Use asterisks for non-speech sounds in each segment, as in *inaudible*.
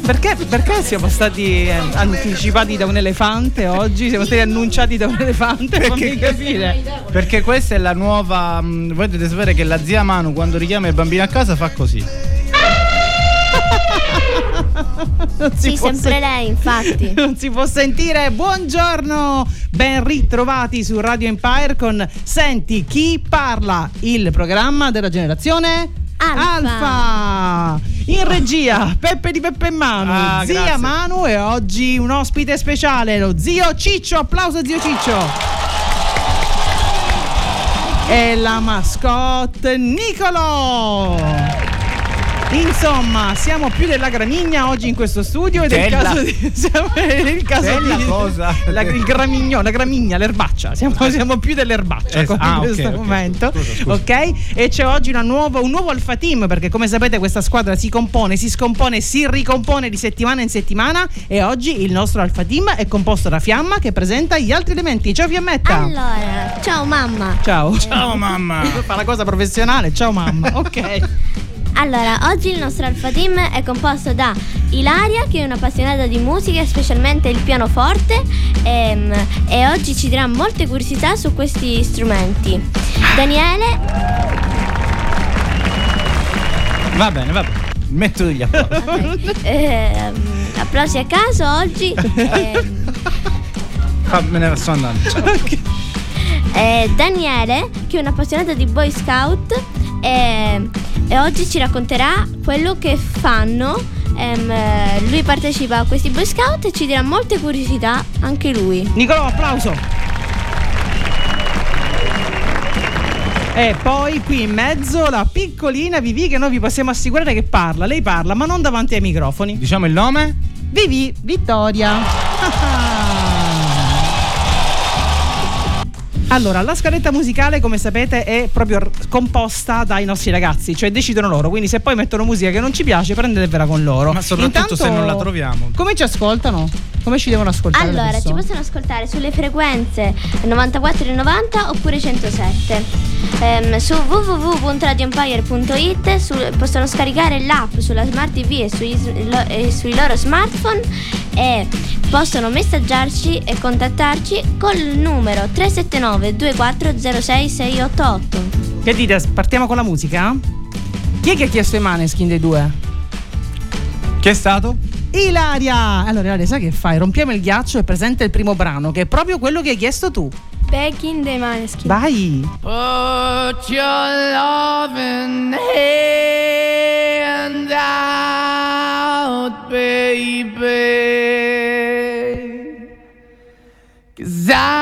Perché, perché, siamo stati eh, anticipati da un elefante oggi? Siamo stati annunciati da un elefante? Perché, capire. perché questa è la nuova. Mh, voi dovete sapere che la zia Manu quando richiama il bambino a casa fa così. *laughs* sì, sempre sen- lei, infatti. *laughs* Non si può sentire. Buongiorno, ben ritrovati su Radio Empire con Senti chi parla, il programma della generazione Alfa. Alfa. In regia Peppe di Peppe e Manu, ah, zia grazie. Manu e oggi un ospite speciale, lo zio Ciccio. Applauso zio Ciccio. E la mascotte Nicolo. Insomma, siamo più della gramigna oggi in questo studio ed è il caso di. *laughs* Siamo, è il caso Della di. cosa? La, il gramigno, la gramigna, l'erbaccia. Siamo, siamo più dell'erbaccia Eh, come ah, in ok, questo ok. momento. Scusa, scusa. Ok? E c'è oggi una nuova- un nuovo Alfa Team perché, come sapete, questa squadra si compone, si scompone, si ricompone di settimana in settimana. E oggi il nostro Alfa Team è composto da Fiamma che presenta gli altri elementi. Ciao Fiammetta! Allora, ciao mamma. Ciao. Ciao mamma! *laughs* Fa la cosa professionale, ciao mamma. *laughs* Ok. Allora, oggi il nostro Alfa Team è composto da Ilaria, che è un'appassionata di musica, specialmente il pianoforte, ehm, e oggi ci dirà molte curiosità su questi strumenti. Daniele, Va bene, va bene. Metto degli applausi. *laughs* ehm, applausi a caso oggi. Fa- me ne sto andando. *laughs* Eh, Daniele, che è un'appassionata di Boy Scout, e, e oggi ci racconterà quello che fanno. Ehm, eh, lui partecipa a questi Boy Scout e ci dirà molte curiosità anche lui. Nicolò, applauso. E poi qui in mezzo la piccolina Vivi che noi vi possiamo assicurare che parla. Lei parla, ma non davanti ai microfoni. Diciamo il nome? Vivi Vittoria. *laughs* Allora, la scaletta musicale, come sapete, è proprio composta dai nostri ragazzi, cioè decidono loro. Quindi, se poi mettono musica che non ci piace, prendetevela con loro. Ma soprattutto Intanto, se non la troviamo. Come ci ascoltano? Come ci devono ascoltare? Allora, ci possono ascoltare sulle frequenze 94 e 90 oppure 107. Ehm, su www.radioempire.it su- possono scaricare l'app sulla Smart TV e, sugli s- lo- e sui loro smartphone e possono messaggiarci e contattarci col numero 379 2406 688. Che dite? Partiamo con la musica? Chi è che ha chiesto i maneskin dei due? Chi è stato? Ilaria! Allora, Ilaria, sai che fai? Rompiamo il ghiaccio e presenta il primo brano, che è proprio quello che hai chiesto tu. Begging dei Maneskin. Vai! Put your loving hand out, baby. Cause I'm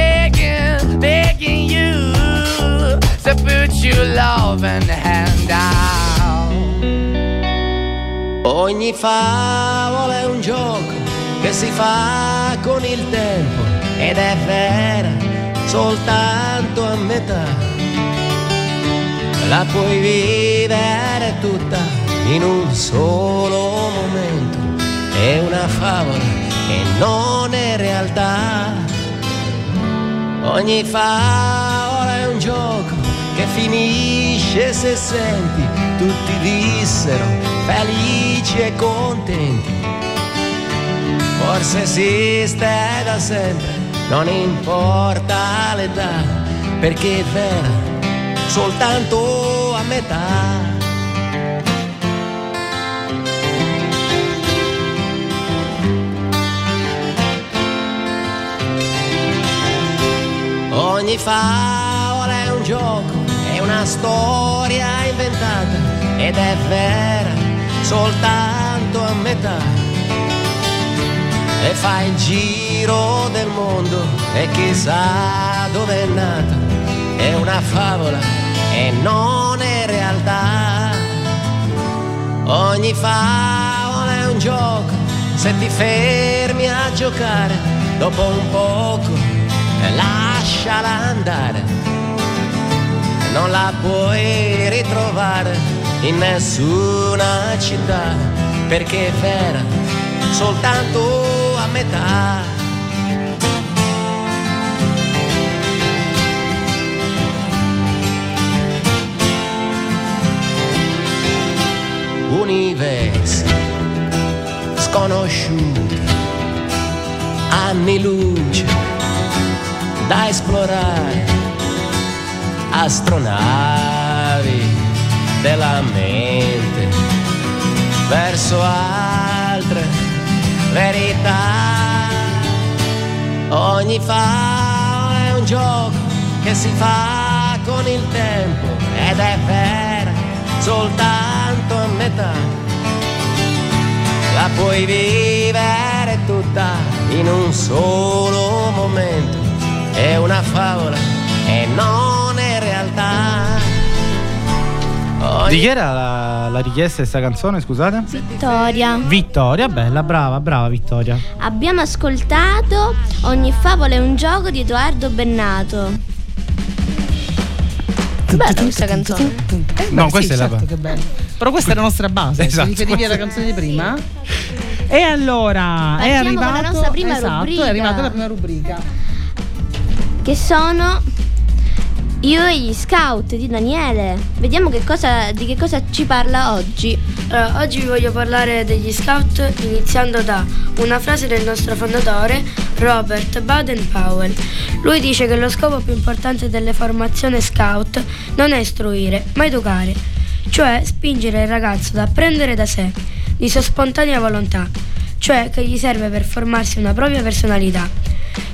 begging you to put your loving hand out. Ogni favola è un gioco che si fa con il tempo ed è vera soltanto a metà. La puoi vivere tutta in un solo momento. È una favola che non è realtà. Ogni favola è un gioco che finisce se senti tutti dissero felici e contenti. Forse esiste da sempre, non importa l'età, perché è vera soltanto a metà. Ogni favola è un gioco, è una storia inventata ed è vera soltanto a metà. E fa il giro del mondo e chissà dove è nata. È una favola e non è realtà. Ogni favola è un gioco, se ti fermi a giocare, dopo un poco lasciala andare. Non la puoi ritrovare in nessuna città, perché è vera soltanto a metà. Universi sconosciuti, anni luce da esplorare, astronavi della mente verso altre verità. Ogni favola è un gioco che si fa con il tempo ed è vera soltanto a metà. La puoi vivere tutta in un solo momento. È una favola e non è realtà. Di chi era la, la richiesta di questa canzone, scusate? Vittoria. Vittoria, bella, brava, brava Vittoria. Abbiamo ascoltato Ogni favola è un gioco di Edoardo Bennato. Bella questa canzone. No, Beh, questa sì, è la certo che bello. Però questa è la nostra base. Esatto. Se riferivi alla canzone di prima. *laughs* E allora è Partiamo la arrivato esatto, è arrivata la prima rubrica. Che sono io e gli scout di Daniele. Vediamo che cosa, di che cosa ci parla oggi. Allora, oggi vi voglio parlare degli scout iniziando da una frase del nostro fondatore Robert Baden-Powell. Lui dice che lo scopo più importante delle formazioni scout non è istruire, ma educare, cioè spingere il ragazzo ad apprendere da sé, di sua spontanea volontà, cioè che gli serve per formarsi una propria personalità.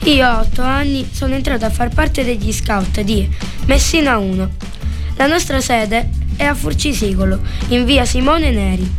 Io a 8 anni sono entrato a far parte degli scout di Messina 1. La nostra sede è a Furcisicolo, in via Simone Neri.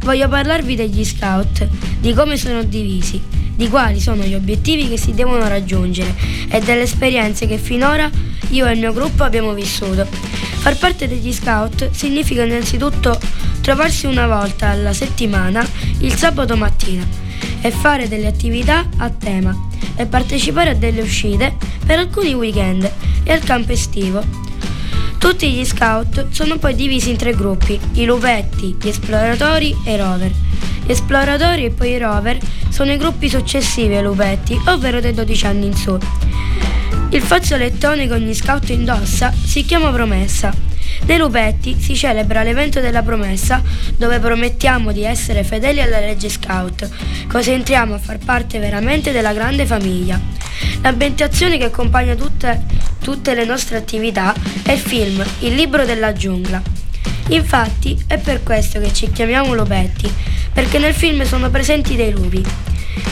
Voglio parlarvi degli scout, di come sono divisi, di quali sono gli obiettivi che si devono raggiungere e delle esperienze che finora io e il mio gruppo abbiamo vissuto. Far parte degli scout significa innanzitutto trovarsi una volta alla settimana il sabato mattina e fare delle attività a tema e partecipare a delle uscite per alcuni weekend e al campo estivo. Tutti gli scout sono poi divisi in tre gruppi, i lupetti, gli esploratori e i rover. Gli esploratori e poi i rover sono i gruppi successivi ai lupetti, ovvero dai 12 anni in su. Il fazzolettone che ogni scout indossa si chiama promessa. Nei lupetti si celebra l'evento della promessa dove promettiamo di essere fedeli alla legge scout, così entriamo a far parte veramente della grande famiglia. L'ambientazione che accompagna tutte, tutte le nostre attività è il film Il libro della giungla. Infatti è per questo che ci chiamiamo lupetti, perché nel film sono presenti dei lupi.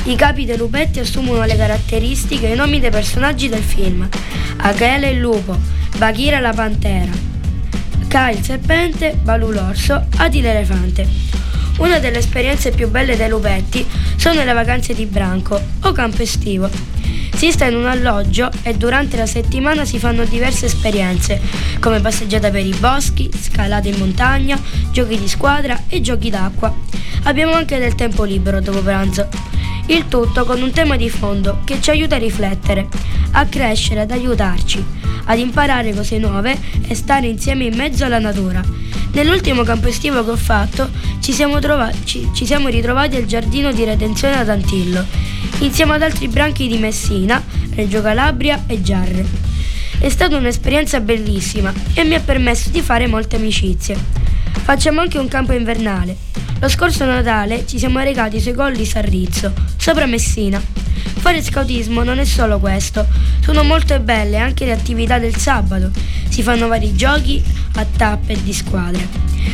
I capi dei lupetti assumono le caratteristiche e i nomi dei personaggi del film. Achele il lupo, Bagheera la pantera, Kai il serpente, Balù l'orso, Adi l'elefante. Una delle esperienze più belle dei lupetti sono le vacanze di branco o campo estivo. Si sta in un alloggio e durante la settimana si fanno diverse esperienze, come passeggiata per i boschi, scalate in montagna, giochi di squadra e giochi d'acqua. Abbiamo anche del tempo libero dopo pranzo. Il tutto con un tema di fondo che ci aiuta a riflettere, a crescere, ad aiutarci, ad imparare cose nuove e stare insieme in mezzo alla natura. Nell'ultimo campo estivo che ho fatto ci siamo, trova- ci- ci siamo ritrovati al giardino di redenzione ad Antillo, insieme ad altri branchi di Messina, Reggio Calabria e Giarre. È stata un'esperienza bellissima e mi ha permesso di fare molte amicizie. Facciamo anche un campo invernale. Lo scorso Natale ci siamo recati sui colli Sarrizzo, sopra Messina. Fare scoutismo non è solo questo, sono molto belle anche le attività del sabato. Si fanno vari giochi a tappe e di squadre.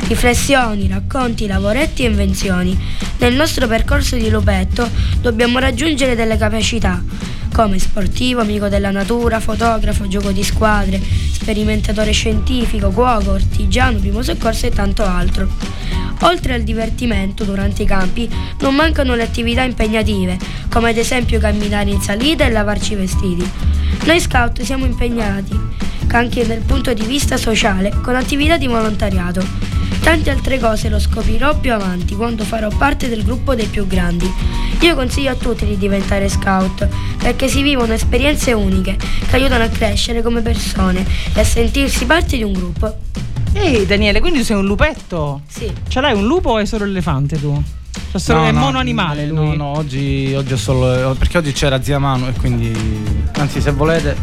Riflessioni, racconti, lavoretti e invenzioni. Nel nostro percorso di lupetto dobbiamo raggiungere delle capacità, come sportivo, amico della natura, fotografo, gioco di squadre, sperimentatore scientifico, cuoco, artigiano, primo soccorso e tanto altro. Oltre al divertimento durante i campi non mancano le attività impegnative, come ad esempio camminare in salita e lavarci i vestiti. Noi scout siamo impegnati anche dal punto di vista sociale con attività di volontariato. Tante altre cose lo scoprirò più avanti quando farò parte del gruppo dei più grandi. Io consiglio a tutti di diventare scout perché si vivono esperienze uniche che aiutano a crescere come persone e a sentirsi parte di un gruppo. Ehi Daniele, quindi tu sei un lupetto? Sì. Ce l'hai un lupo o è solo l'elefante tu? Cioè, solo No, è no, mono animale lui? No, no, oggi, oggi ho solo. Perché oggi c'era zia Manu e quindi. Anzi, se volete.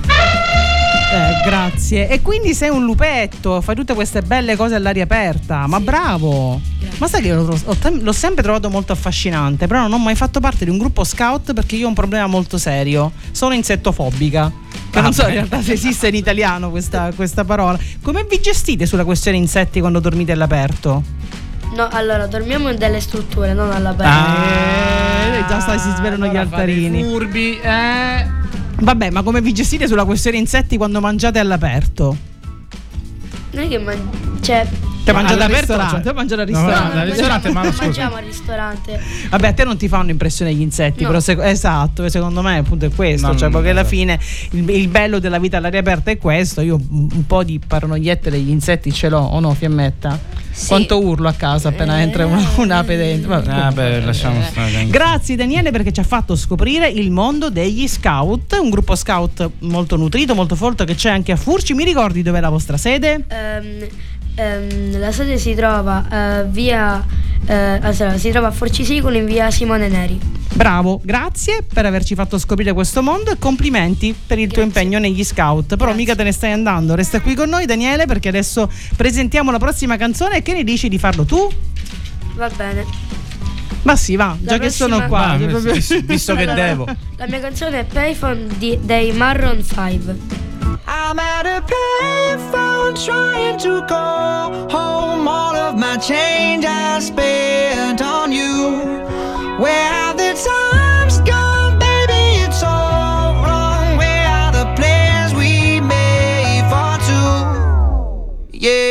Eh, grazie. E quindi sei un lupetto, fai tutte queste belle cose all'aria aperta. Ma bravo! Ma sai che io l'ho, l'ho sempre trovato molto affascinante, però non ho mai fatto parte di un gruppo scout perché io ho un problema molto serio. Sono insettofobica. Che non so in realtà se esiste in italiano questa, questa parola. Come vi gestite sulla questione insetti quando dormite all'aperto? No, allora dormiamo in delle strutture, non all'aperto. Eh, già sta, si svelano gli allora fate i altarini. Furbi, eh. Vabbè, ma come vi gestite sulla questione insetti quando mangiate all'aperto? Non è che man- cioè, Te mangiate Al all'aperto? ristorante. Te mangiate al ristorante? no, al ristorante, ma non scusa. mangiamo al ristorante. Vabbè, a te non ti fanno impressione gli insetti, No. però sec- esatto, secondo me appunto è questo, No, cioè perché alla fine il, il bello della vita all'aria aperta è questo, io un, po' di paranoiette degli insetti ce l'ho, o no, Fiammetta? Sì. Quanto urlo a casa appena entra una- un'ape dentro. Vabbè, Ah, beh, lasciamo stare. Grazie Daniele perché ci ha fatto scoprire il mondo degli scout, un gruppo scout molto nutrito, molto folto che c'è anche a Furci. Mi ricordi dov'è la vostra sede? Ehm, ehm, la sede si trova eh, via eh, allora, si trova a Forcisicolo in via Simone Neri. Bravo, grazie per averci fatto scoprire questo mondo e complimenti per il tuo Grazie. impegno negli scout. Però Grazie. mica te ne stai andando, resta qui con noi Daniele perché adesso presentiamo la prossima canzone e che ne dici di farlo tu? Va bene. Ma sì, va, già che sono qua, va, proprio... visto che *laughs* devo. La mia canzone è Payphone di, dei Marron 5. I'm at a payphone trying to call home all of my change I spent on you. Where have the times gone, baby? It's all wrong. Where are the plans we made for two? Yeah.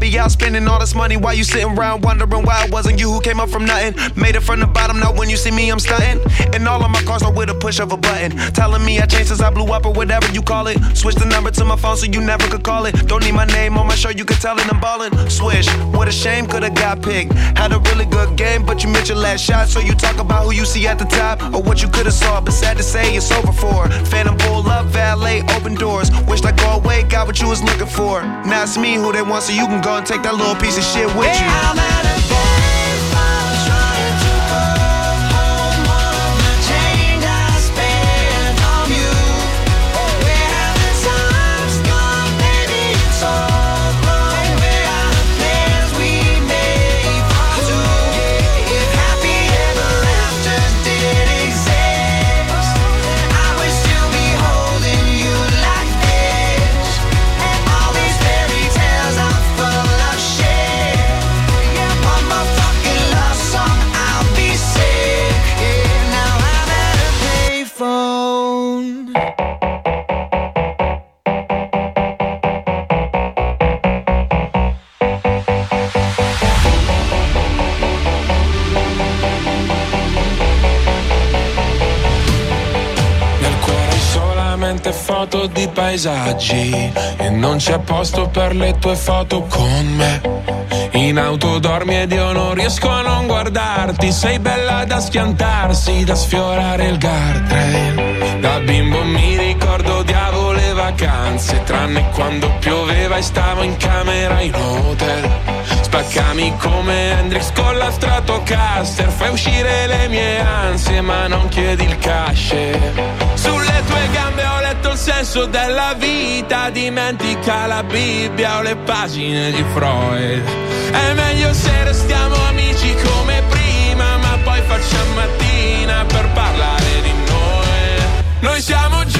Me out spending all this money while you sitting around wondering why it wasn't you who came up from nothing. Made it from the bottom, now when you see me, I'm stunting. And all of my cars are with a push of a button. Telling me I changed since I blew up or whatever you call it. Switch the number to my phone so you never could call it. Don't need my name on my show, you can tell it I'm ballin'. Swish, what a shame, could've got picked. Had a really good game, but you missed your last shot. So you talk about who you see at the top or what you could've saw. But sad to say, it's over for. Phantom pull up, valet, open doors. Wished I go away, got what you was looking for. Now it's me who they want, so you can go take that little piece of shit with you. Foto di paesaggi e non c'è posto per le tue foto con me. In auto dormi ed io non riesco a non guardarti, sei bella da schiantarsi, da sfiorare il guardrail. Da bimbo mi ricordo odiavo le vacanze, tranne quando pioveva e stavo in camera in hotel. Spaccami come Hendrix con la Stratocaster Fai uscire le mie ansie ma non chiedi il cash Sulle tue gambe ho senso della vita Dimentica la Bibbia o le pagine di Freud. È meglio se restiamo amici come prima Ma poi facciamo mattina per parlare di noi. Noi siamo giovani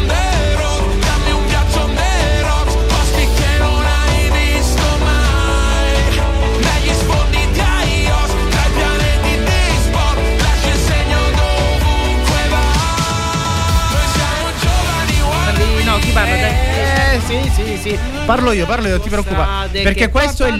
sì. Parlo io, parlo io, non ti preoccupare. Perché questo è,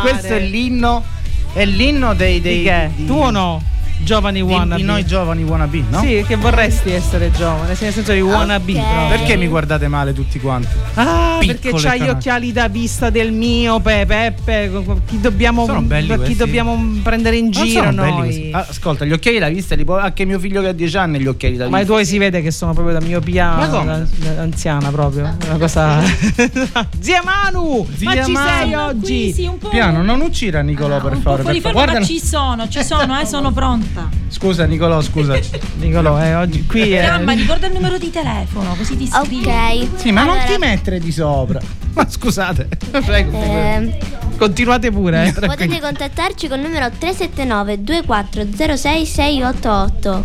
questo è l'inno. È l'inno dei. dei Di che? di- Tu o no? Giovani wannabe. di noi giovani wannabe, no? Sì, che vorresti essere giovane, nel senso di wannabe. proprio. Perché mi guardate male tutti quanti? Ah, perché Piccole c'hai gli canali. occhiali da vista del mio Pe- Peppe. Chi dobbiamo, Sono belli chi dobbiamo prendere in Non giro noi? Ah, Ascolta, gli occhiali da vista, li può- anche mio figlio che ha 10 anni gli occhiali da Ma i vista. tuoi si vede che sono proprio da miopia Ma da- da- anziana proprio. Una cosa. *laughs* *laughs* Zia Manu! ma Zia ci Manu. sei Qui oggi? sì, un po'. Piano, non uccidere a Nicolò, per favore. fuori per forma, favore. ma Guarda, ci sono, ci *laughs* sono, eh, sono pronta. Basta. Scusa Nicolò, scusa. *laughs* Nicolò, eh, oggi qui è. Fiamma, ricorda il numero di telefono, così ti scrivi. Ok. Sì, ma non Allora, ti mettere di sopra. Ma scusate, *laughs* prego. ehm, Continuate pure, eh. potete contattarci col numero 379 2406 688.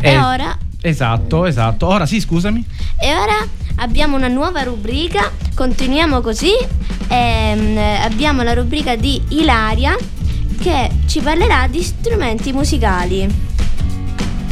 Eh, E ora Esatto, esatto. Ora sì, scusami. E ora abbiamo una nuova rubrica, continuiamo così. Ehm, abbiamo la rubrica di Ilaria che ci parlerà di strumenti musicali.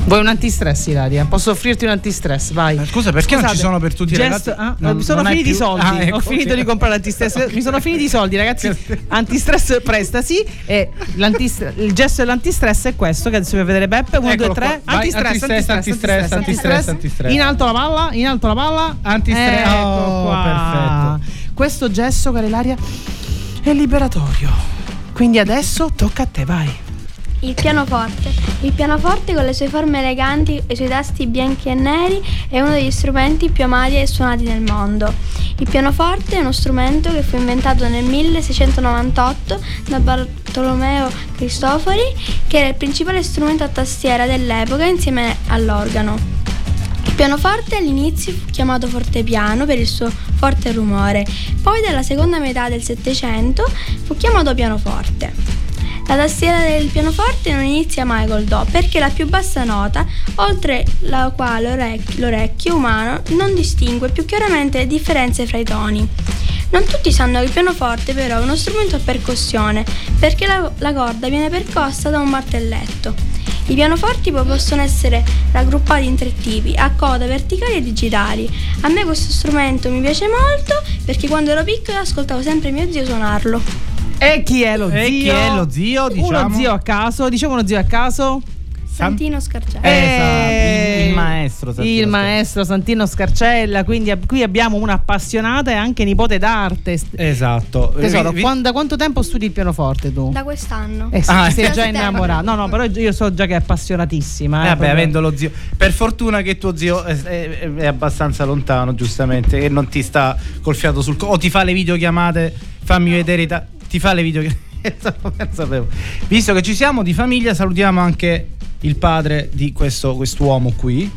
Vuoi un antistress, Ilaria? Posso offrirti un antistress? Vai. Eh, scusa, perché non ci sono per tutti i ragazzi? ah, Non- mi sono finiti i soldi. Ah, ecco, Ho finito ok. di comprare l'antistress. *laughs* mi sono finiti i soldi, ragazzi. *laughs* Antistress prestasi. E il gesto dell'antistress è questo: che adesso vi vedere Beppe. 1, 2, Eccolo 3. qua. Vai, Antistress, antistress, antistress, antistress, antistress. In alto la palla, in alto la palla. Antistress. Ecco Oh, qua. Questo gesto, cara Ilaria, è liberatorio. Quindi adesso tocca a te, vai. Il pianoforte. Il pianoforte con le sue forme eleganti e i suoi tasti bianchi e neri è uno degli strumenti più amati e suonati nel mondo. Il pianoforte è uno strumento che fu inventato nel 1698 da Bartolomeo Cristofori, che era il principale strumento a tastiera dell'epoca insieme all'organo. Il pianoforte all'inizio fu chiamato fortepiano per il suo forte rumore, poi dalla seconda metà del Settecento fu chiamato pianoforte. La tastiera del pianoforte non inizia mai col Do perché è la più bassa nota, oltre la quale l'orec- l'orecchio umano non distingue più chiaramente le differenze fra i toni. Non tutti sanno che il pianoforte però è uno strumento a percussione perché la, la corda viene percossa da un martelletto. I pianoforti poi possono essere raggruppati in tre tipi, a coda, verticali e digitali. A me questo strumento mi piace molto perché quando ero piccola ascoltavo sempre mio zio suonarlo. E chi è lo zio? E chi è lo zio, diciamo? Uno zio a caso, diciamo uno zio a caso. Santino Scarcelli. Esatto, il- il maestro Santino Il Scarcella. maestro Santino Scarcella. Quindi ab- qui abbiamo un'appassionata e anche nipote d'arte. Esatto. Tesoro, Vi- vi- quan- da quanto tempo studi il pianoforte tu? Da quest'anno. Eh sì, Ah, sei eh. già innamorato. No, no, però io so già che è appassionatissima. Eh, eh, vabbè, proprio. avendo lo zio. Per fortuna che tuo zio è, è- è abbastanza lontano, giustamente, e non ti sta col fiato sul collo. O ti fa le videochiamate, fammi vedere. i ta- ti fa le videochiamate. *laughs* Non sapevo. Visto che ci siamo di famiglia, salutiamo anche il padre di questo quest'uomo qui.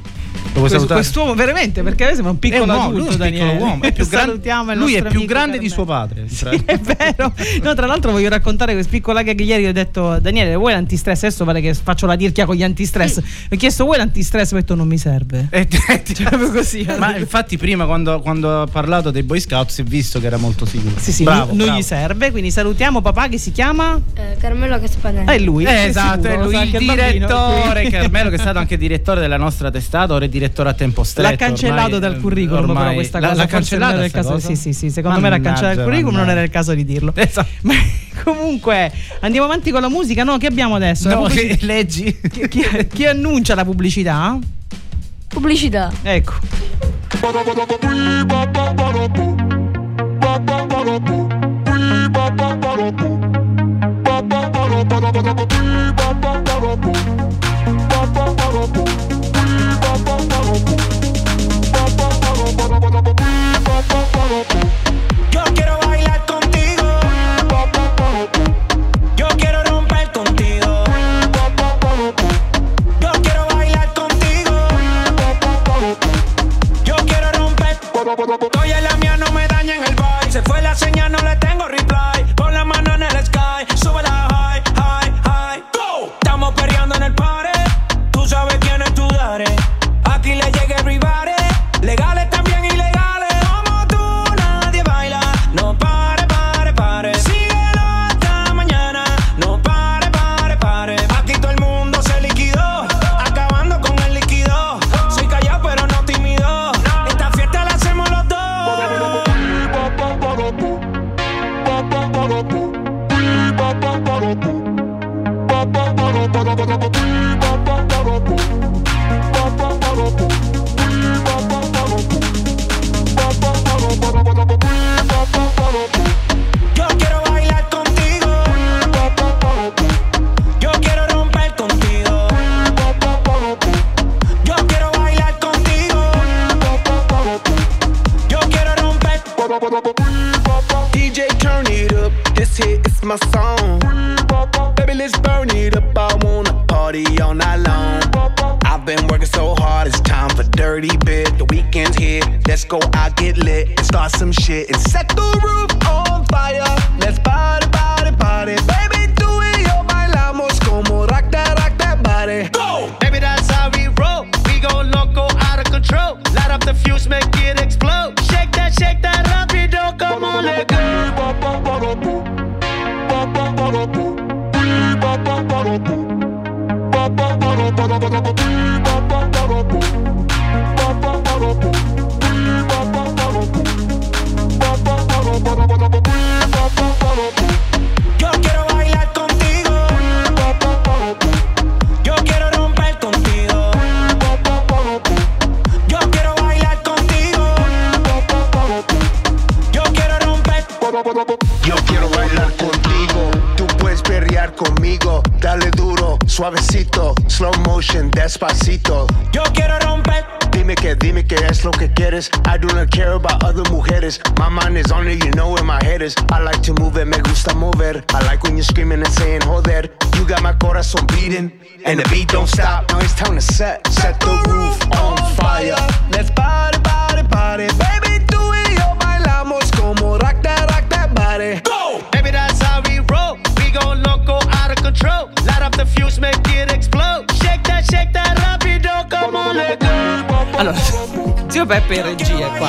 Lo vuoi Questo- quest'uomo veramente perché me sembra un piccolo È un uomo, adulto lui è un Daniele. piccolo uomo, è *laughs* più il lui è più grande di Carmelo. suo padre. Sì, è vero. No, tra l'altro voglio raccontare questa piccola gag che ieri ho detto Daniele, vuoi l'antistress? Adesso pare che faccio la tirchia con gli antistress. Ho chiesto vuoi l'antistress? Ho detto non mi serve. Eh, *laughs* Cioè, proprio così. Ma infatti prima quando, quando ha parlato dei Boy Scout si è visto che era molto sicuro. Sì, sì, bravo, non bravo. gli serve, quindi salutiamo papà che si chiama Eh, Carmelo Caspadelli. è lui. Eh, esatto, sicuro, è lui il direttore. Carmelo che è stato anche direttore della nostra testata, è direttore a tempo stretto. L'ha cancellato ormai, dal eh, curriculum però ormai- questa l'ha- cosa l'ha non cancellata caso cosa? sì sì sì secondo me l'ha cancellato il Mannaggia, curriculum non mannaggia. era il caso di dirlo *laughs* Esatto. Ma *laughs* comunque andiamo avanti con la musica no che abbiamo adesso La No, pubblici- che leggi. *laughs* chi, chi- chi annuncia la pubblicità Pubblicità. ecco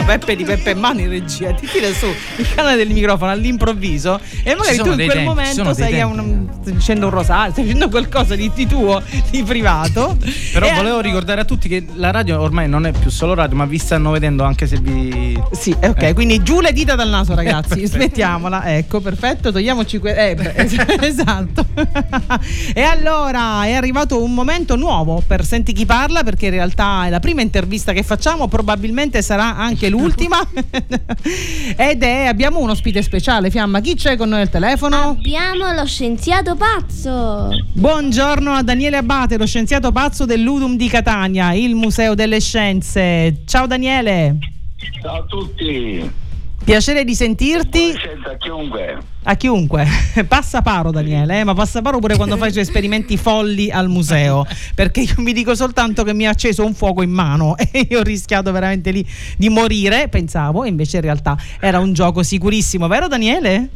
Peppe di Peppe Mano in regia, ti tira su il canale del microfono all'improvviso e magari tu in quel tempi, momento sei a un, stai dicendo un rosario, stai facendo qualcosa di, di tuo, di privato. Però E volevo ricordare a tutti che la radio ormai non è più solo radio, ma vi stanno vedendo anche se vi. Sì, eh, ok, Eh. quindi giù le dita dal naso, ragazzi. *laughs* perfetto. Smettiamola, ecco, perfetto. Togliamoci que- eh, *laughs* esatto. *laughs* e allora è arrivato un momento nuovo per Senti chi parla, perché in realtà è la prima intervista che facciamo, probabilmente sarà anche l'ultima. Ed è abbiamo un ospite speciale, Fiamma. Chi c'è con noi al telefono? Abbiamo lo scienziato pazzo. Buongiorno a Daniele Abate, lo scienziato pazzo dell'Udum di Catania, il Museo delle Scienze. Ciao Daniele. Ciao a tutti. Piacere di sentirti. Senta chiunque. A chiunque, *laughs* passa paro Daniele, eh, ma passa paro pure quando fai i suoi esperimenti folli al museo, perché io mi dico soltanto che mi ha acceso un fuoco in mano *laughs* e io ho rischiato veramente lì di morire, pensavo, e invece in realtà era un gioco sicurissimo, vero Daniele?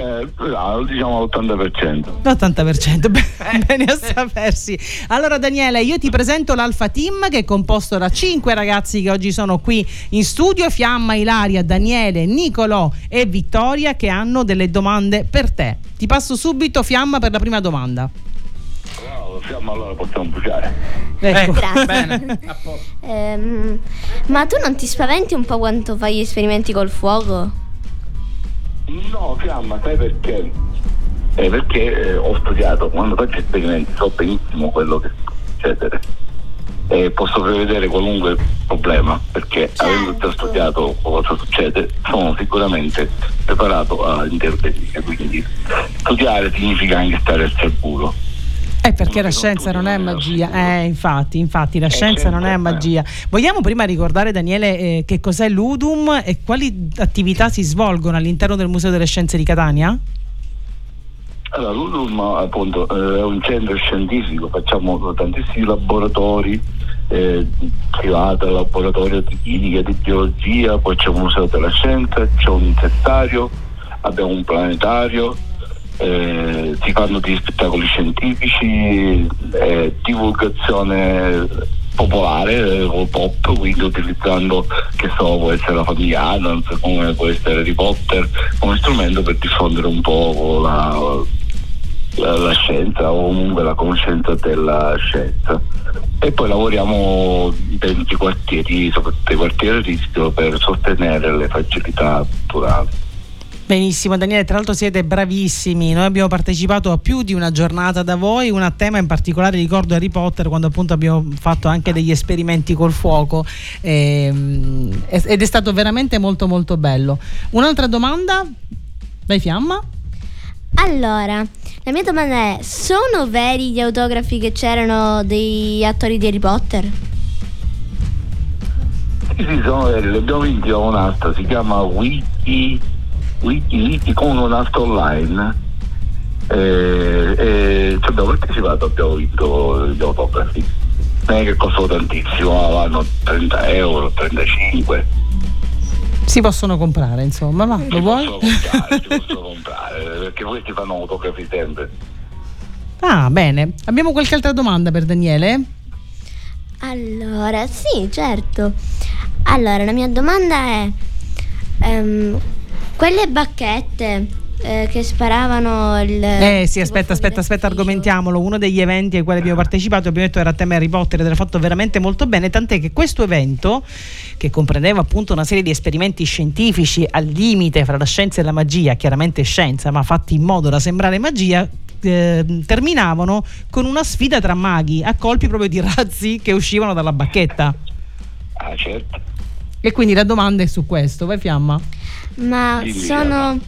Eh, no, diciamo l'80%. L'80%, Be- *laughs* bene a sapersi. Allora Daniele, io ti presento l'Alfa Team che è composto da cinque ragazzi che oggi sono qui in studio, Fiamma, Ilaria, Daniele, Nicolò e Vittoria che hanno delle domande per te. Ti passo subito Fiamma per la prima domanda. Bravo, siamo allora possiamo bruciare. Ecco. Grazie. Bene. *laughs* Ehm, ma tu non ti spaventi un po' quando fai gli esperimenti col fuoco? No, fiamma, sai perché? Eh, perché eh, ho studiato, quando faccio esperimenti so benissimo quello che può succedere. E posso prevedere qualunque problema, perché avendo già studiato cosa succede, sono sicuramente preparato a intervenire. Quindi studiare significa anche stare al sicuro. Eh, perché la scienza non è magia. Eh, infatti, infatti, la scienza non è magia. Vogliamo prima ricordare, Daniele, eh, che cos'è l'UDUM e quali attività si svolgono all'interno del Museo delle Scienze di Catania? Allora, l'ULUM appunto eh, è un centro scientifico, facciamo tantissimi laboratori eh, privati, laboratorio di chimica, di biologia, poi c'è un museo della scienza, c'è un insettario, abbiamo un planetario, eh, si fanno degli spettacoli scientifici, eh, divulgazione popolare eh, o pop, quindi utilizzando che so, può essere la famiglia Adams, come può essere Harry Potter, come strumento per diffondere un po' la, la, la scienza o comunque la conoscenza della scienza. E poi lavoriamo dentro i quartieri, soprattutto i quartieri a rischio, per sostenere le facilità culturali. Benissimo Daniele, tra l'altro siete bravissimi, noi abbiamo partecipato a più di una giornata da voi, una tema in particolare ricordo Harry Potter quando appunto abbiamo fatto anche degli esperimenti col fuoco ehm, ed è stato veramente molto molto bello. Un'altra domanda? Vai Fiamma? Allora, la mia domanda è: sono veri gli autografi che c'erano degli attori di Harry Potter? Sì, sono veri, le abbiamo vinti da un'asta, si chiama Wiki, Wiki con un'asta online. e, e ci abbiamo partecipato, abbiamo vinto gli autografi. Non è che costano tantissimo, vanno 30 euro, 35. Si possono comprare, insomma, ma lo vuoi? comprare, ci *laughs* posso comprare, perché questi fanno autografi sempre. Ah, bene. Abbiamo qualche altra domanda per Daniele? Allora, sì, certo. Allora, la mia domanda è: ehm, quelle bacchette eh, che sparavano il. Eh sì, aspetta, aspetta, aspetta, argomentiamolo. Uno degli eventi ai quali abbiamo partecipato, abbiamo detto era a tema Harry Potter ed era fatto veramente molto bene, tant'è che questo evento, che comprendeva appunto una serie di esperimenti scientifici al limite fra la scienza e la magia, chiaramente scienza, ma fatti in modo da sembrare magia, eh, terminavano con una sfida tra maghi a colpi proprio di razzi che uscivano dalla bacchetta. Ah, certo. E quindi la domanda è su questo, vai Fiamma. Ma Dimmi, sono,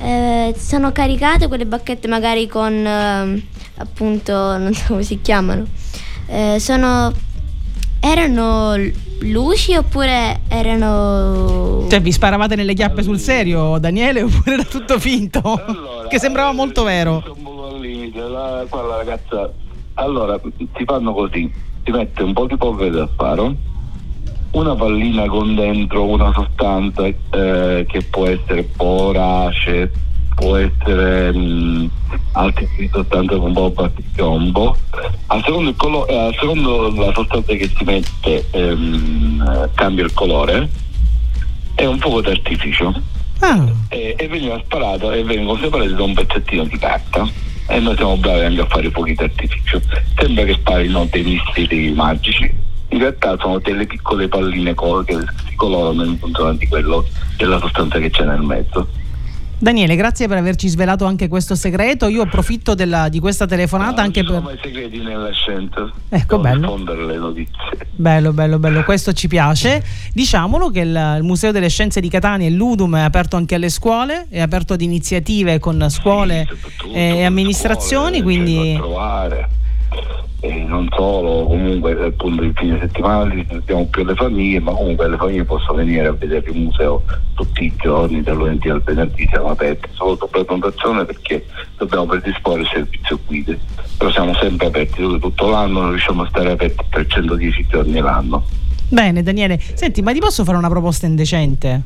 eh, sono caricate quelle bacchette magari con ehm, appunto, non so come si chiamano. Eh, sono. Erano luci oppure erano. Cioè vi sparavate nelle chiappe sul serio, Daniele, oppure era tutto finto? che sembrava molto vero. al limite, la, qua la ragazza. Allora, ti fanno così: ti mette un po' di polvere da sparo, una pallina con dentro una sostanza eh, che può essere borace, può essere mh, tipi di sostanze con un po' di piombo. A secondo, il colo- eh, a secondo la sostanza che si mette ehm, eh, cambia il colore. È un fuoco d'artificio Ah, e, e veniva sparato e vengono separati da un pezzettino di carta e noi siamo bravi anche a fare fuochi d'artificio sembra che sparino dei missili magici in realtà sono delle piccole palline che si colorano in funzione di quello della sostanza che c'è nel mezzo Daniele, grazie per averci svelato anche questo segreto. Io approfitto della- di questa telefonata anche non ci per. sono mai segreti nella scienza Ecco, bello. diffondere le notizie Bello, bello, bello, questo ci piace. Diciamolo che il, il Museo delle Scienze di Catania, il Ludum, è aperto anche alle scuole, è aperto ad iniziative con scuole e amministrazioni, quindi trovare e non solo comunque appunto il fine settimana li sentiamo più le famiglie ma comunque le famiglie possono venire a vedere il museo tutti i giorni dal lunedì al venerdì siamo aperti solo la prenotazione perché dobbiamo predisporre il servizio guide però siamo sempre aperti tutto l'anno non riusciamo a stare aperti 310 giorni l'anno Bene, Daniele. Senti, ma ti posso fare una proposta indecente?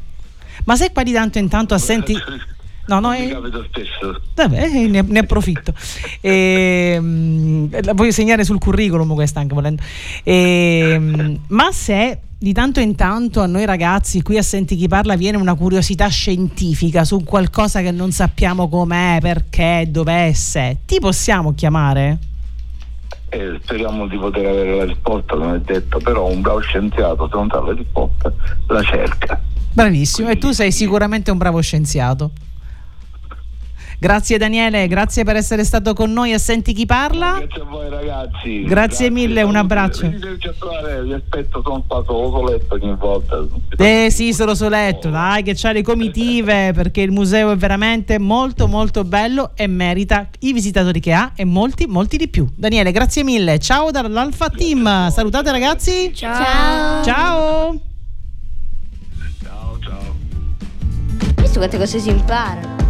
Ma se qua di tanto in tanto assenti. *laughs* No, no, è... spesso Vabbè, eh, ne, ne approfitto. Ehm, la voglio segnare sul curriculum questa anche volendo. Ehm, ma se di tanto in tanto a noi ragazzi qui a Senti chi parla viene una curiosità scientifica su qualcosa che non sappiamo com'è, perché, dov'è, e se, ti possiamo chiamare? e speriamo di poter avere la risposta come è detto però un bravo scienziato se non sa la risposta la cerca Bravissimo, e tu sei sicuramente un bravo scienziato. Grazie Daniele, grazie per essere stato con noi a Senti chi parla. grazie a voi ragazzi Grazie mille, un abbraccio. vi aspetto sono qua solo letto ogni volta Eh sì, sono soletto, dai che c'ha le comitive *laughs* perché il museo è veramente molto molto bello e merita i visitatori che ha e molti molti di più. Daniele, grazie mille. Ciao dall'Alfa Team. Salutate ragazzi. Ciao. Ciao. Visto quante cose si imparano.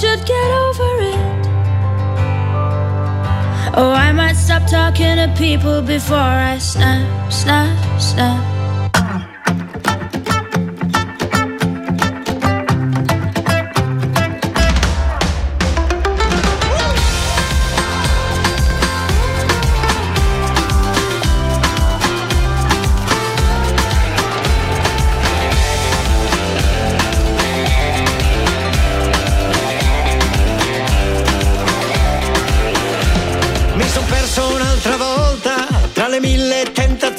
Should get over it, oh, I might stop talking to people before I snap, snap, snap.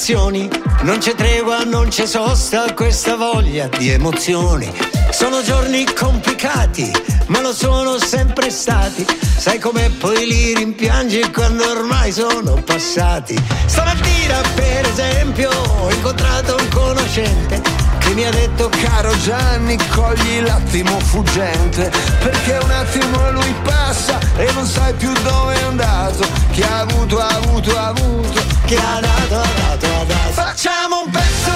Tentazioni. Non c'è tregua, non c'è sosta, questa voglia di emozioni. Sono giorni complicati, ma lo sono sempre stati. Sai com'è poi li rimpiangi quando ormai sono passati. Stamattina, per esempio, ho incontrato un conoscente che mi ha detto caro Gianni cogli l'attimo fuggente perché un attimo lui passa e non sai più dove è andato. Chi ha avuto ha avuto ha avuto chi ha dato ha dato ha dato. Facciamo un pezzo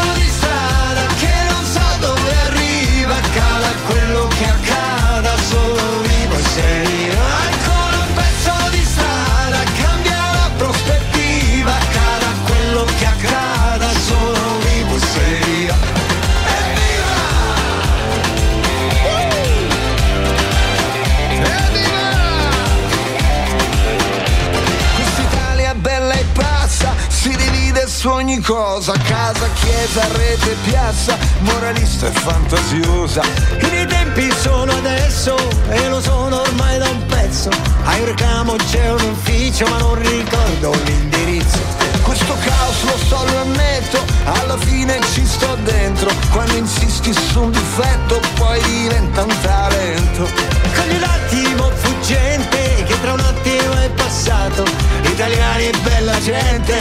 cosa, casa, chiesa, rete, piazza, moralista e fantasiosa. I miei tempi sono adesso e lo sono ormai da un pezzo. A Eurocamo c'è un ufficio ma non ricordo l'indirizzo. Questo caos lo so, lo ammetto, alla fine ci sto dentro. Quando insisti su un difetto poi diventa un talento. Cogli l'attimo fuggente che tra un attimo è passato. Italiani e bella gente,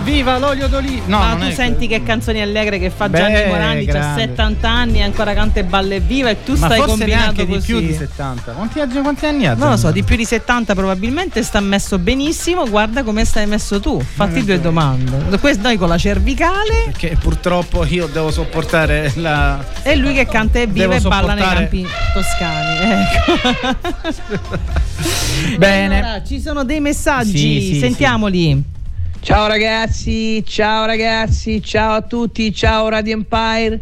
Evviva l'olio d'oliva! No, Ma tu senti che canzoni allegre che fa Beh, Gianni Morandi, ha grande. 70 anni e ancora canta e balla evviva e tu Ma stai combinando neanche di così. più di 70. Quanti, anni- quanti anni ha? Non lo so, di più di 70 probabilmente sta messo benissimo. Guarda come stai messo tu. Fatti due domande. Questo noi con la cervicale Perché purtroppo io devo sopportare la. e lui che canta e viva Devo e balla nei campi toscani. Ecco. *laughs* Bene. Allora, ci sono dei messaggi, Sì, sì, sentiamoli. Ciao ragazzi, ciao ragazzi, ciao a tutti, ciao Radio Empire,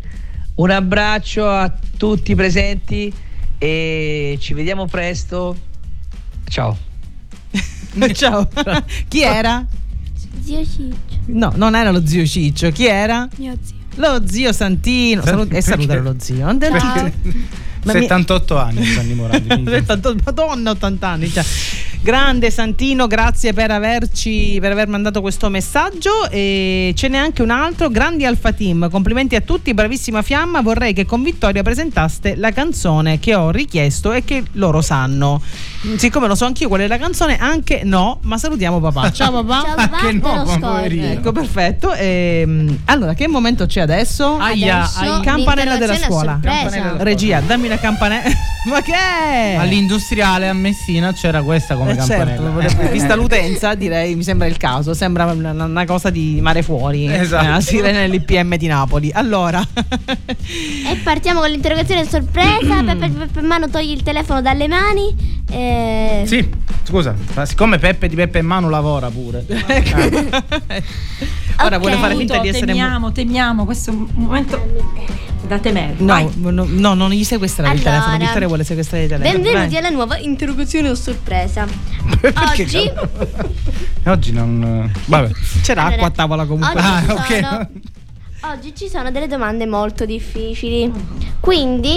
un abbraccio a tutti i presenti e ci vediamo presto. Ciao. *laughs* Ciao. Chi era? Zio Ciccio, No, non era lo zio Ciccio. Chi era? mio zio. Lo zio Santino. Salut- *laughs* e salutare lo zio. Ciao. Ma mi- 78 *laughs* anni Gianni Morandi. quindi- 78 Madonna, 80 anni. cioè. Grande Santino, grazie per averci per aver mandato questo messaggio. E ce n'è anche un altro. Grandi Alfa Team, complimenti a tutti, bravissima fiamma. Vorrei che con Vittoria presentaste la canzone che ho richiesto e che loro sanno. Siccome lo so anch'io qual è la canzone, anche no, ma salutiamo papà. Ciao papà. Ciao, papà, Anche no, poverino. Ecco, perfetto. Ehm, allora, che momento c'è adesso? Aia, Adesso ai- Campanella della scuola. Campanella della Regia, dammi una campanella. *laughs* ma che è? All'industriale a Messina c'era questa come Eh, campanella. certo, *laughs* vista l'utenza, direi mi sembra il caso. Sembra una, una cosa di mare fuori. Esatto. Eh, La sirena dell'IPM di Napoli. Allora, E partiamo con l'interrogazione sorpresa. *clears throat* Peppe, Peppe Mano togli il telefono dalle mani Eh, Sì, scusa, ma siccome Peppe di Peppe e Manu lavora pure. *laughs* Ora vuole Ok. fare finta di essere. Temiamo, temiamo, questo è un momento da temere. No, no, no, non gli sequestrare il Allora. telefono. Vittoria vuole sequestrare il telefono. benvenuti Vai. alla nuova interrogazione o sorpresa. *laughs* Perché Oggi, *laughs* Oggi non. Vabbè. C'era Allora, acqua a tavola comunque. Ah, ci ok. sono, oggi ci sono delle domande molto difficili. Quindi,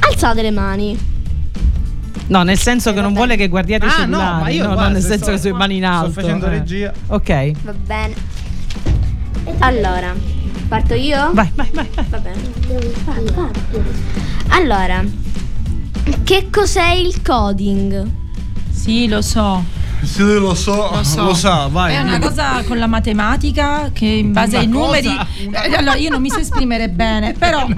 alzate le mani. No, nel senso che non vuole che guardiate i Ah, no, cellulari. ma io no, guarda, non nel se senso sto- che sui mani in alto. sto facendo eh. regia. Ok. Va bene. Allora, parto io? Vai, vai, vai. Va bene. Allora, che cos'è il coding? Sì, lo so. Sì, lo so, Lo so. sa, vai. È una cosa con la matematica che in base Una ai numeri. cosa? Eh, Allora, io non mi so esprimere bene, però. *laughs*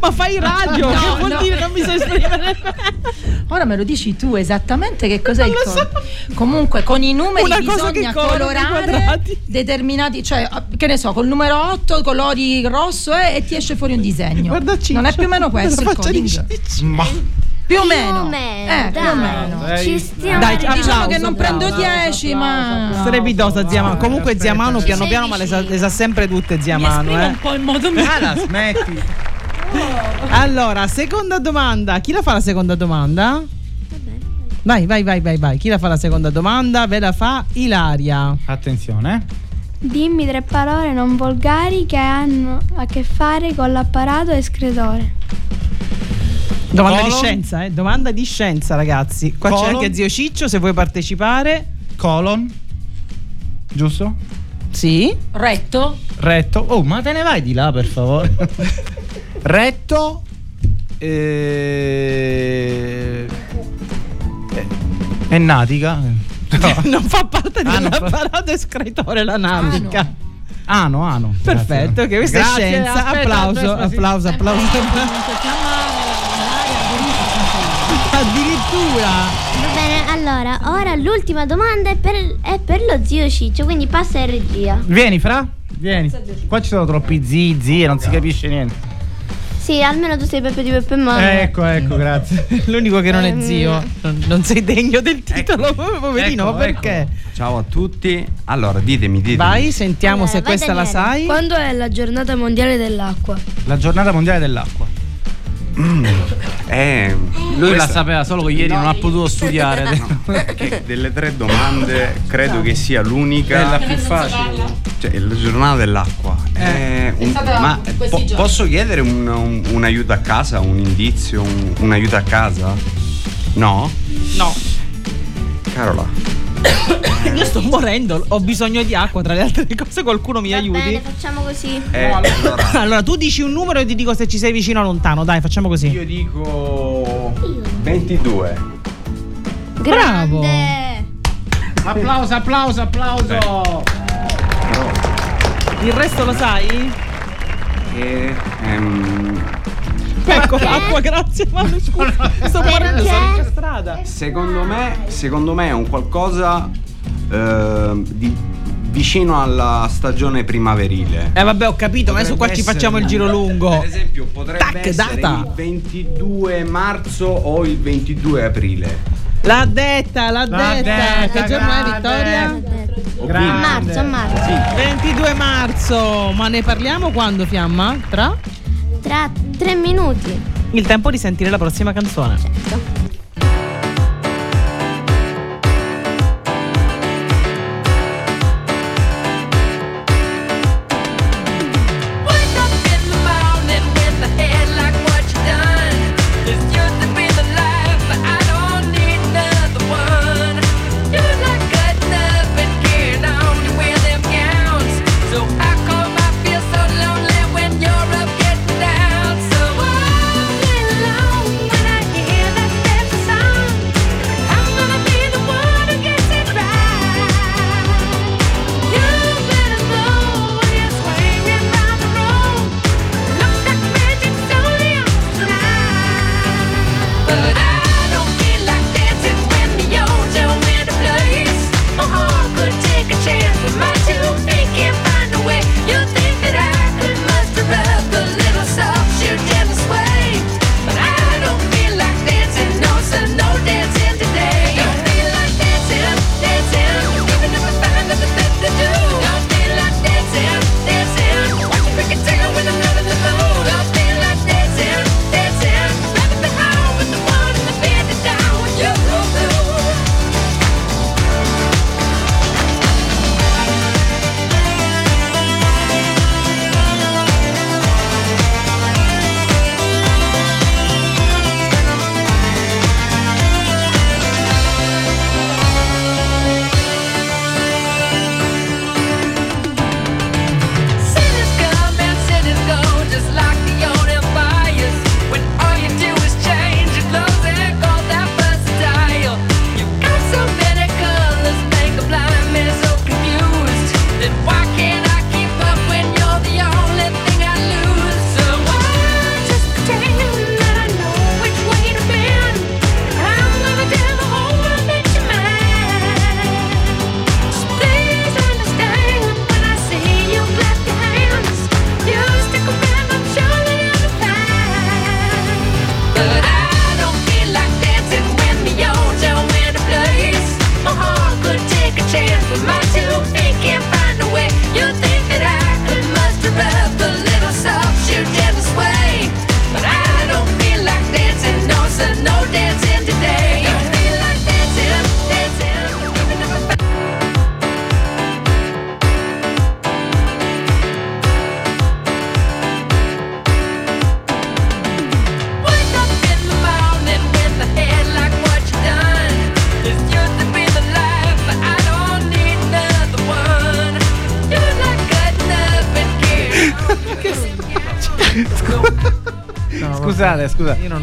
Ma fai radio, No, che vuol no. dire non mi so esprimere? *laughs* Ora me lo dici tu esattamente che cos'è il codice. Comunque con i numeri Una bisogna colorare determinati, cioè che ne so, col numero 8 colori rosso eh, e ti esce fuori un disegno. Guarda Ciccio. non è più o meno questo il coding. Ma. Più o Più meno. o meno, Eh, più o dai. meno. Ci stiamo Dai, arrivando. Diciamo applauso, che non prendo applauso, 10, ma Strepitosa zia Manu. Comunque zia Manu piano piano, ma le sa, le sa sempre tutte zia esprimo Eh. un po' in modo *laughs* mio. Ah, la smetti. Allora, seconda domanda. Chi la fa la seconda domanda? Vai, vai, vai, vai, vai. Chi la fa la seconda domanda? Ve la fa Ilaria. Attenzione. Dimmi tre parole non volgari che hanno a che fare con l'apparato escretore. Domanda Colon. di scienza, eh? Domanda di scienza, ragazzi. Qua c'è Colon. anche zio Ciccio se vuoi partecipare. Colon. Giusto? Sì. Retto? Retto. Oh, ma te ne vai di là, per favore. *laughs* Retto. Eh... eh, È natica. *laughs* No. non fa parte Ah, dell'apparato escretore la navica. Ano, ano. Perfetto, ok, questa Grazie, è scienza. aspetta, applauso, sì. applauso, applauso. Addirittura. Va bene, allora, ora l'ultima domanda è per, è per lo zio Ciccio, quindi passa in regia. Vieni, Fra. Vieni. Qua ci sono troppi zii, zie, non si capisce niente. Sì, almeno tu sei Peppe di Peppe e Mamma. Ecco, ecco, grazie. *laughs* L'unico che non è Ehm. zio. Non, non sei degno del titolo, poverino, Ecco, ma perché? Ciao a tutti. Allora, ditemi, ditemi. Vai, sentiamo Allora, se vai, questa la Daniele. sai. Quando è la giornata mondiale dell'acqua? La giornata mondiale dell'acqua. Eh, Lui questa- la sapeva, solo che ieri non ha potuto studiare. *laughs* che delle tre domande credo che sia l'unica. È la più facile. Cioè, la giornata dell'acqua. Eh, un- stata ma po- posso chiedere un, un- un aiuto a casa, un indizio, un, un aiuto a casa? No? No. Carola. Io sto morendo, ho bisogno di acqua, tra le altre *laughs* cose qualcuno mi Va aiuti. bene, facciamo così. Eh, allora, *laughs* Allora, tu dici un numero e ti dico se ci sei vicino o lontano. Dai, facciamo così. io dico 22. Bravo. Grande. Applauso, applauso, applauso. Il resto lo sai? E, ehm, Ecco, acqua, grazie. Ma scusa, sto morendo, sono in strada. secondo me, secondo me è un qualcosa ehm, di vicino alla stagione primaverile. Eh vabbè, ho capito, ma adesso qua ci facciamo il giro lungo. Per esempio, potrebbe Tac, essere data. il 22 marzo o il 22 aprile. L'ha detta, l'ha L'ha detta. detta, Che giorno è grande. Vittoria? Ho A marzo, a marzo. 22 marzo. Ma ne parliamo quando, Fiamma? Tra? Tra tre minuti. Il tempo di sentire la prossima canzone. Wake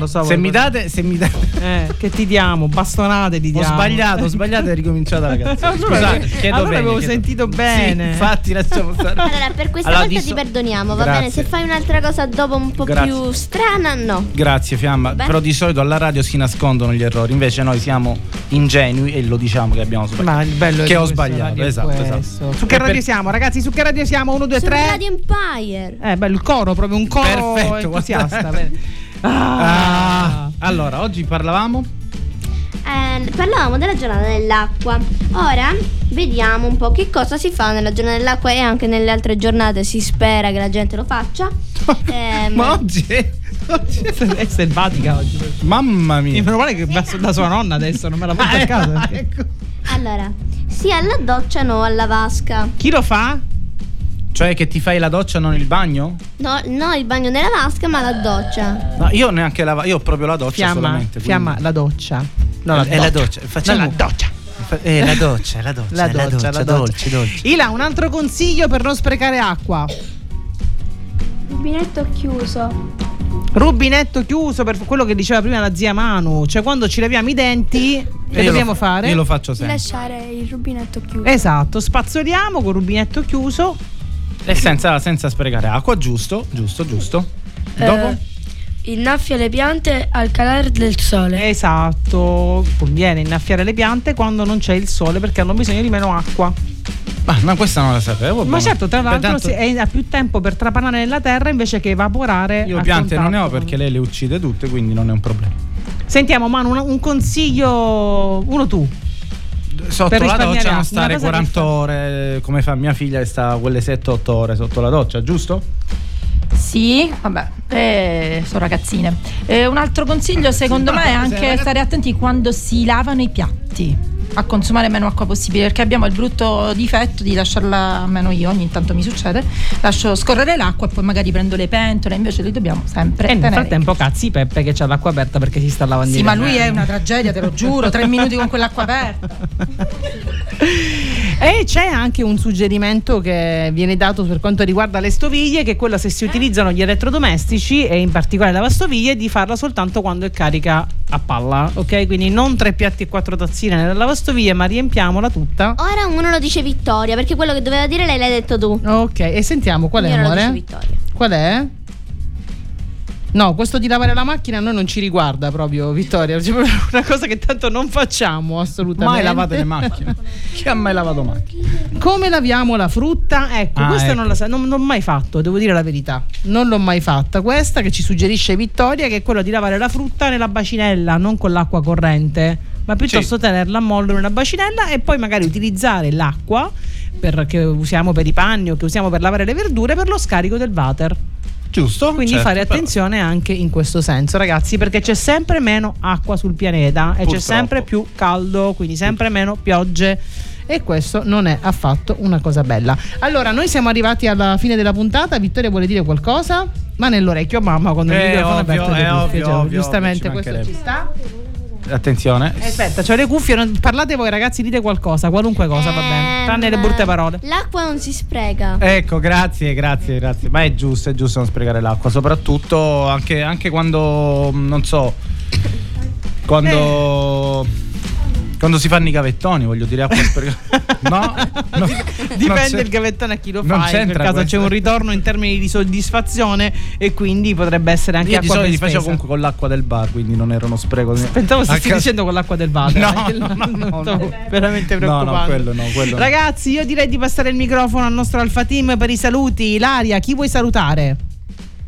lo so. Se mi date, se mi date. *laughs* Eh, che ti diamo? Bastonate ti Ho diamo. sbagliato, ho sbagliato e ricominciata la canzone. *laughs* Scusate, chiedo allora bene, avevo chiedo- sentito Sì, bene. infatti, lasciamo stare. Allora, per questa Allora, volta di ti perdoniamo, va Grazie. bene? Se fai un'altra cosa dopo un po' Grazie. più strana, no. Grazie Fiamma, Beh. però di solito alla radio si nascondono gli errori, invece noi siamo ingenui e lo diciamo che abbiamo sbagliato. Ma il bello è che ho sbagliato, esatto, questo. esatto. Su che radio per- siamo, ragazzi? Su che radio siamo? 1, 2, Su 3. Radio Empire. Eh, bello, il coro, proprio un coro Perfetto, entusiasta. *laughs* bene. Ah, allora, oggi parlavamo Eh, parlavamo della giornata dell'acqua. Ora vediamo un po' che cosa si fa nella giornata dell'acqua e anche nelle altre giornate. Si spera che la gente lo faccia. *laughs* Ehm, Ma oggi *laughs* è selvatica oggi. Mamma mia. Meno male che va da sua nonna adesso, non me la porta a *laughs* casa. ecco. allora, sia alla doccia no alla vasca. Chi lo fa? Cioè che ti fai la doccia non il bagno? No, no il bagno nella vasca, ma la doccia. No, io neanche la io ho proprio la doccia Fiamma, solamente. quindi- fiamma, la doccia. No, È la doccia, facciamo- No, la doccia. Eh, la doccia, la doccia, La doccia, la doccia. dolce, dolce. Ila, un altro consiglio per non sprecare acqua. Rubinetto chiuso. Rubinetto chiuso per quello che diceva prima la zia Manu, cioè quando ci laviamo i denti, che io dobbiamo lo- fare? io lo faccio sempre. lasciare il rubinetto chiuso. Esatto, spazzoliamo con il rubinetto chiuso. E senza, senza sprecare acqua, giusto, giusto, giusto. Dopo? Eh, innaffia le piante al calare del sole. Esatto, conviene innaffiare le piante quando non c'è il sole perché hanno bisogno di meno acqua. Ma, ma questa non la sapevo. Ma certo, tra l'altro tanto- si- è- ha più tempo per trapanare nella terra invece che evaporare. Io piante non ne ho perché lei le uccide tutte, quindi non è un problema. Sentiamo Manu, un, un consiglio, uno tu. Sotto Per la doccia non stare una cosa 40 ore come fa mia figlia che sta quelle 7-8 ore sotto la doccia, giusto? Sì, vabbè, eh, sono ragazzine. Eh, un altro consiglio secondo me è anche stare attenti quando si lavano i piatti a consumare meno acqua possibile perché abbiamo il brutto difetto di lasciarla, almeno io ogni tanto mi succede, lascio scorrere l'acqua e poi magari prendo le pentole, invece li dobbiamo sempre E nel frattempo cazzi Peppe che c'ha l'acqua aperta perché si sta lavando Sì, ma lui è una tragedia, te lo giuro, tre minuti con quell'acqua *laughs* aperta. E c'è anche un suggerimento che viene dato per quanto riguarda le stoviglie, che è quello se si utilizzano gli elettrodomestici e in particolare la lavastoviglie di farla soltanto quando è carica a palla, ok? Quindi non tre piatti e quattro tazzine nella lavastoviglie, ma riempiamola tutta. Ora uno lo dice Vittoria, perché quello che doveva dire lei l'hai detto tu. Ok, e sentiamo qual è Io lo dice amore? Vittoria. Qual è? No, questo di lavare la macchina a noi non ci riguarda proprio, Vittoria. Proprio una cosa che tanto non facciamo assolutamente. Mai lavate le macchine? Chi ha mai lavato macchine? Come laviamo la frutta? Ecco, Ah, questa ecco. non la sa- non, non l'ho mai fatto, devo dire la verità. Non l'ho mai fatta. Questa che ci suggerisce Vittoria, che è quella di lavare la frutta nella bacinella, non con l'acqua corrente, ma piuttosto tenerla a mollo in una bacinella e poi magari utilizzare l'acqua per- che usiamo per i panni o che usiamo per lavare le verdure per lo scarico del water. Giusto? Quindi certo, fare però- attenzione anche in questo senso, ragazzi, perché c'è sempre meno acqua sul pianeta e c'è Purtroppo. sempre più caldo, quindi sempre meno piogge. E questo non è affatto una cosa bella. Allora, noi siamo arrivati alla fine della puntata. Vittoria vuole dire qualcosa? Ma nell'orecchio mamma quando il microfono è aperto. è ovvio, cioè, ovvio, giustamente ovvio, ci questo ci sta. Attenzione. Eh, Aspetta, c'ho le cuffie, non- parlate voi ragazzi, dite qualcosa, qualunque cosa va bene, tranne le brutte parole. L'acqua non si spreca. Ecco, grazie, grazie, grazie. Ma è giusto, è giusto non sprecare l'acqua, soprattutto anche, anche quando, non so, quando... Quando si fanno i gavettoni, voglio dire acqua sprecata. *laughs* No, no, Dipende il gavettone a chi lo non fa. In quel caso questo. c'è un ritorno in termini di soddisfazione e quindi potrebbe essere anche Io di acqua solito ben li facevo comunque con l'acqua del bar, quindi non era uno spreco. Pensavo stessi A caso- dicendo con l'acqua del water. No, eh, no, no, no. veramente No, no, preoccupato. quello no, quello no. Ragazzi, io direi di passare il microfono al nostro Alfa Team per i saluti. Ilaria, chi vuoi salutare?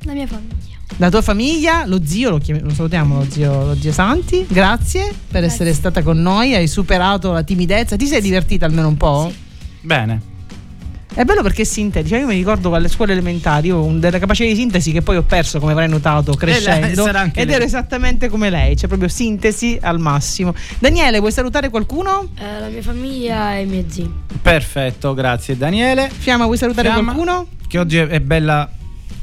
La mia famiglia. La tua famiglia, lo zio, lo, chiam- lo salutiamo, lo zio, lo zio Santi. Grazie per essere stata con noi. Hai superato la timidezza. Ti sei divertita almeno un po'? Bene. È bello perché è sintetico. Io mi ricordo alle scuole elementari ho delle capacità di sintesi che poi ho perso, come avrai notato, crescendo. sarà anche Ed lei. ero esattamente come lei, cioè proprio sintesi al massimo. Daniele, vuoi salutare qualcuno? Eh, la mia famiglia e i miei zii. Perfetto, grazie Daniele. Fiamma, vuoi salutare Fiamma, qualcuno? Che oggi è bella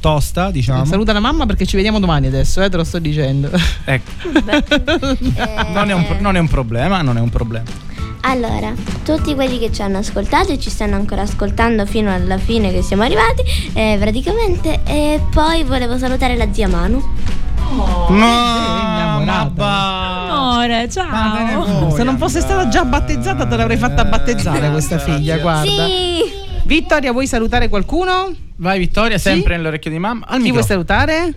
tosta, diciamo. Saluta la mamma perché ci vediamo domani adesso, eh, te lo sto dicendo. Ecco. *laughs* non, è un, pro- non è un problema, non è un problema. Allora, tutti quelli che ci hanno ascoltato e ci stanno ancora ascoltando fino alla fine che siamo arrivati, eh, praticamente, e poi volevo salutare la zia Manu. No, ma. Amore, ciao. Se non fosse stata già battezzata, te l'avrei fatta battezzare questa figlia, guarda. Vittoria, vuoi salutare qualcuno? Vai Vittoria, sempre nell'orecchio di mamma. Al Chi vuoi microfono. salutare?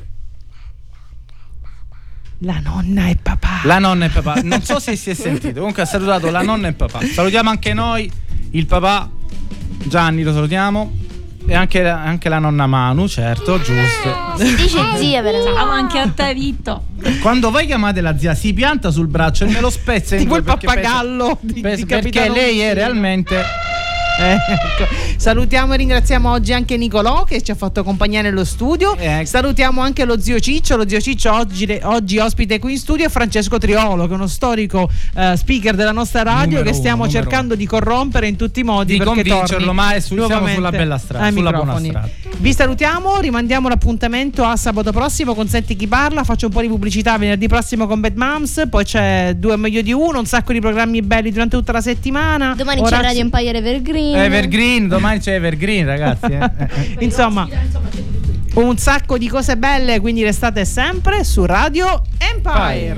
La nonna e papà. La nonna e papà. Non so se si è sentito. Comunque ha salutato la nonna e papà. Salutiamo anche noi, il papà. Gianni lo salutiamo. E anche, la- anche la nonna Manu, certo, giusto. Si dice zia per Ciao anche a te, Vitto. Quando voi chiamate la zia, si pianta sul braccio e me lo spezza in Tipo due il perché pappagallo pensa- di- pensa- di perché lei è realmente. Eh, ecco. Salutiamo e ringraziamo oggi anche Nicolò che ci ha fatto compagnia nello studio. Salutiamo anche lo zio Ciccio. Lo zio Ciccio oggi, oggi ospite qui in studio è Francesco Triolo, che è uno storico eh, speaker della nostra radio Numero che stiamo uno, cercando di corrompere in tutti i modi. Di perché convincerlo, torni ma è su- siamo sulla bella strada, sulla buona microfoni. strada. Vi salutiamo, rimandiamo l'appuntamento a sabato prossimo con Senti chi parla. Faccio un po' di pubblicità venerdì prossimo con Bad Moms. Poi c'è due meglio di uno, un sacco di programmi belli durante tutta la settimana. Domani Ora c'è Radio Empire Evergreen. Evergreen, domani c'è Evergreen, ragazzi. eh. *laughs* Insomma, un sacco di cose belle, quindi restate sempre su Radio Empire.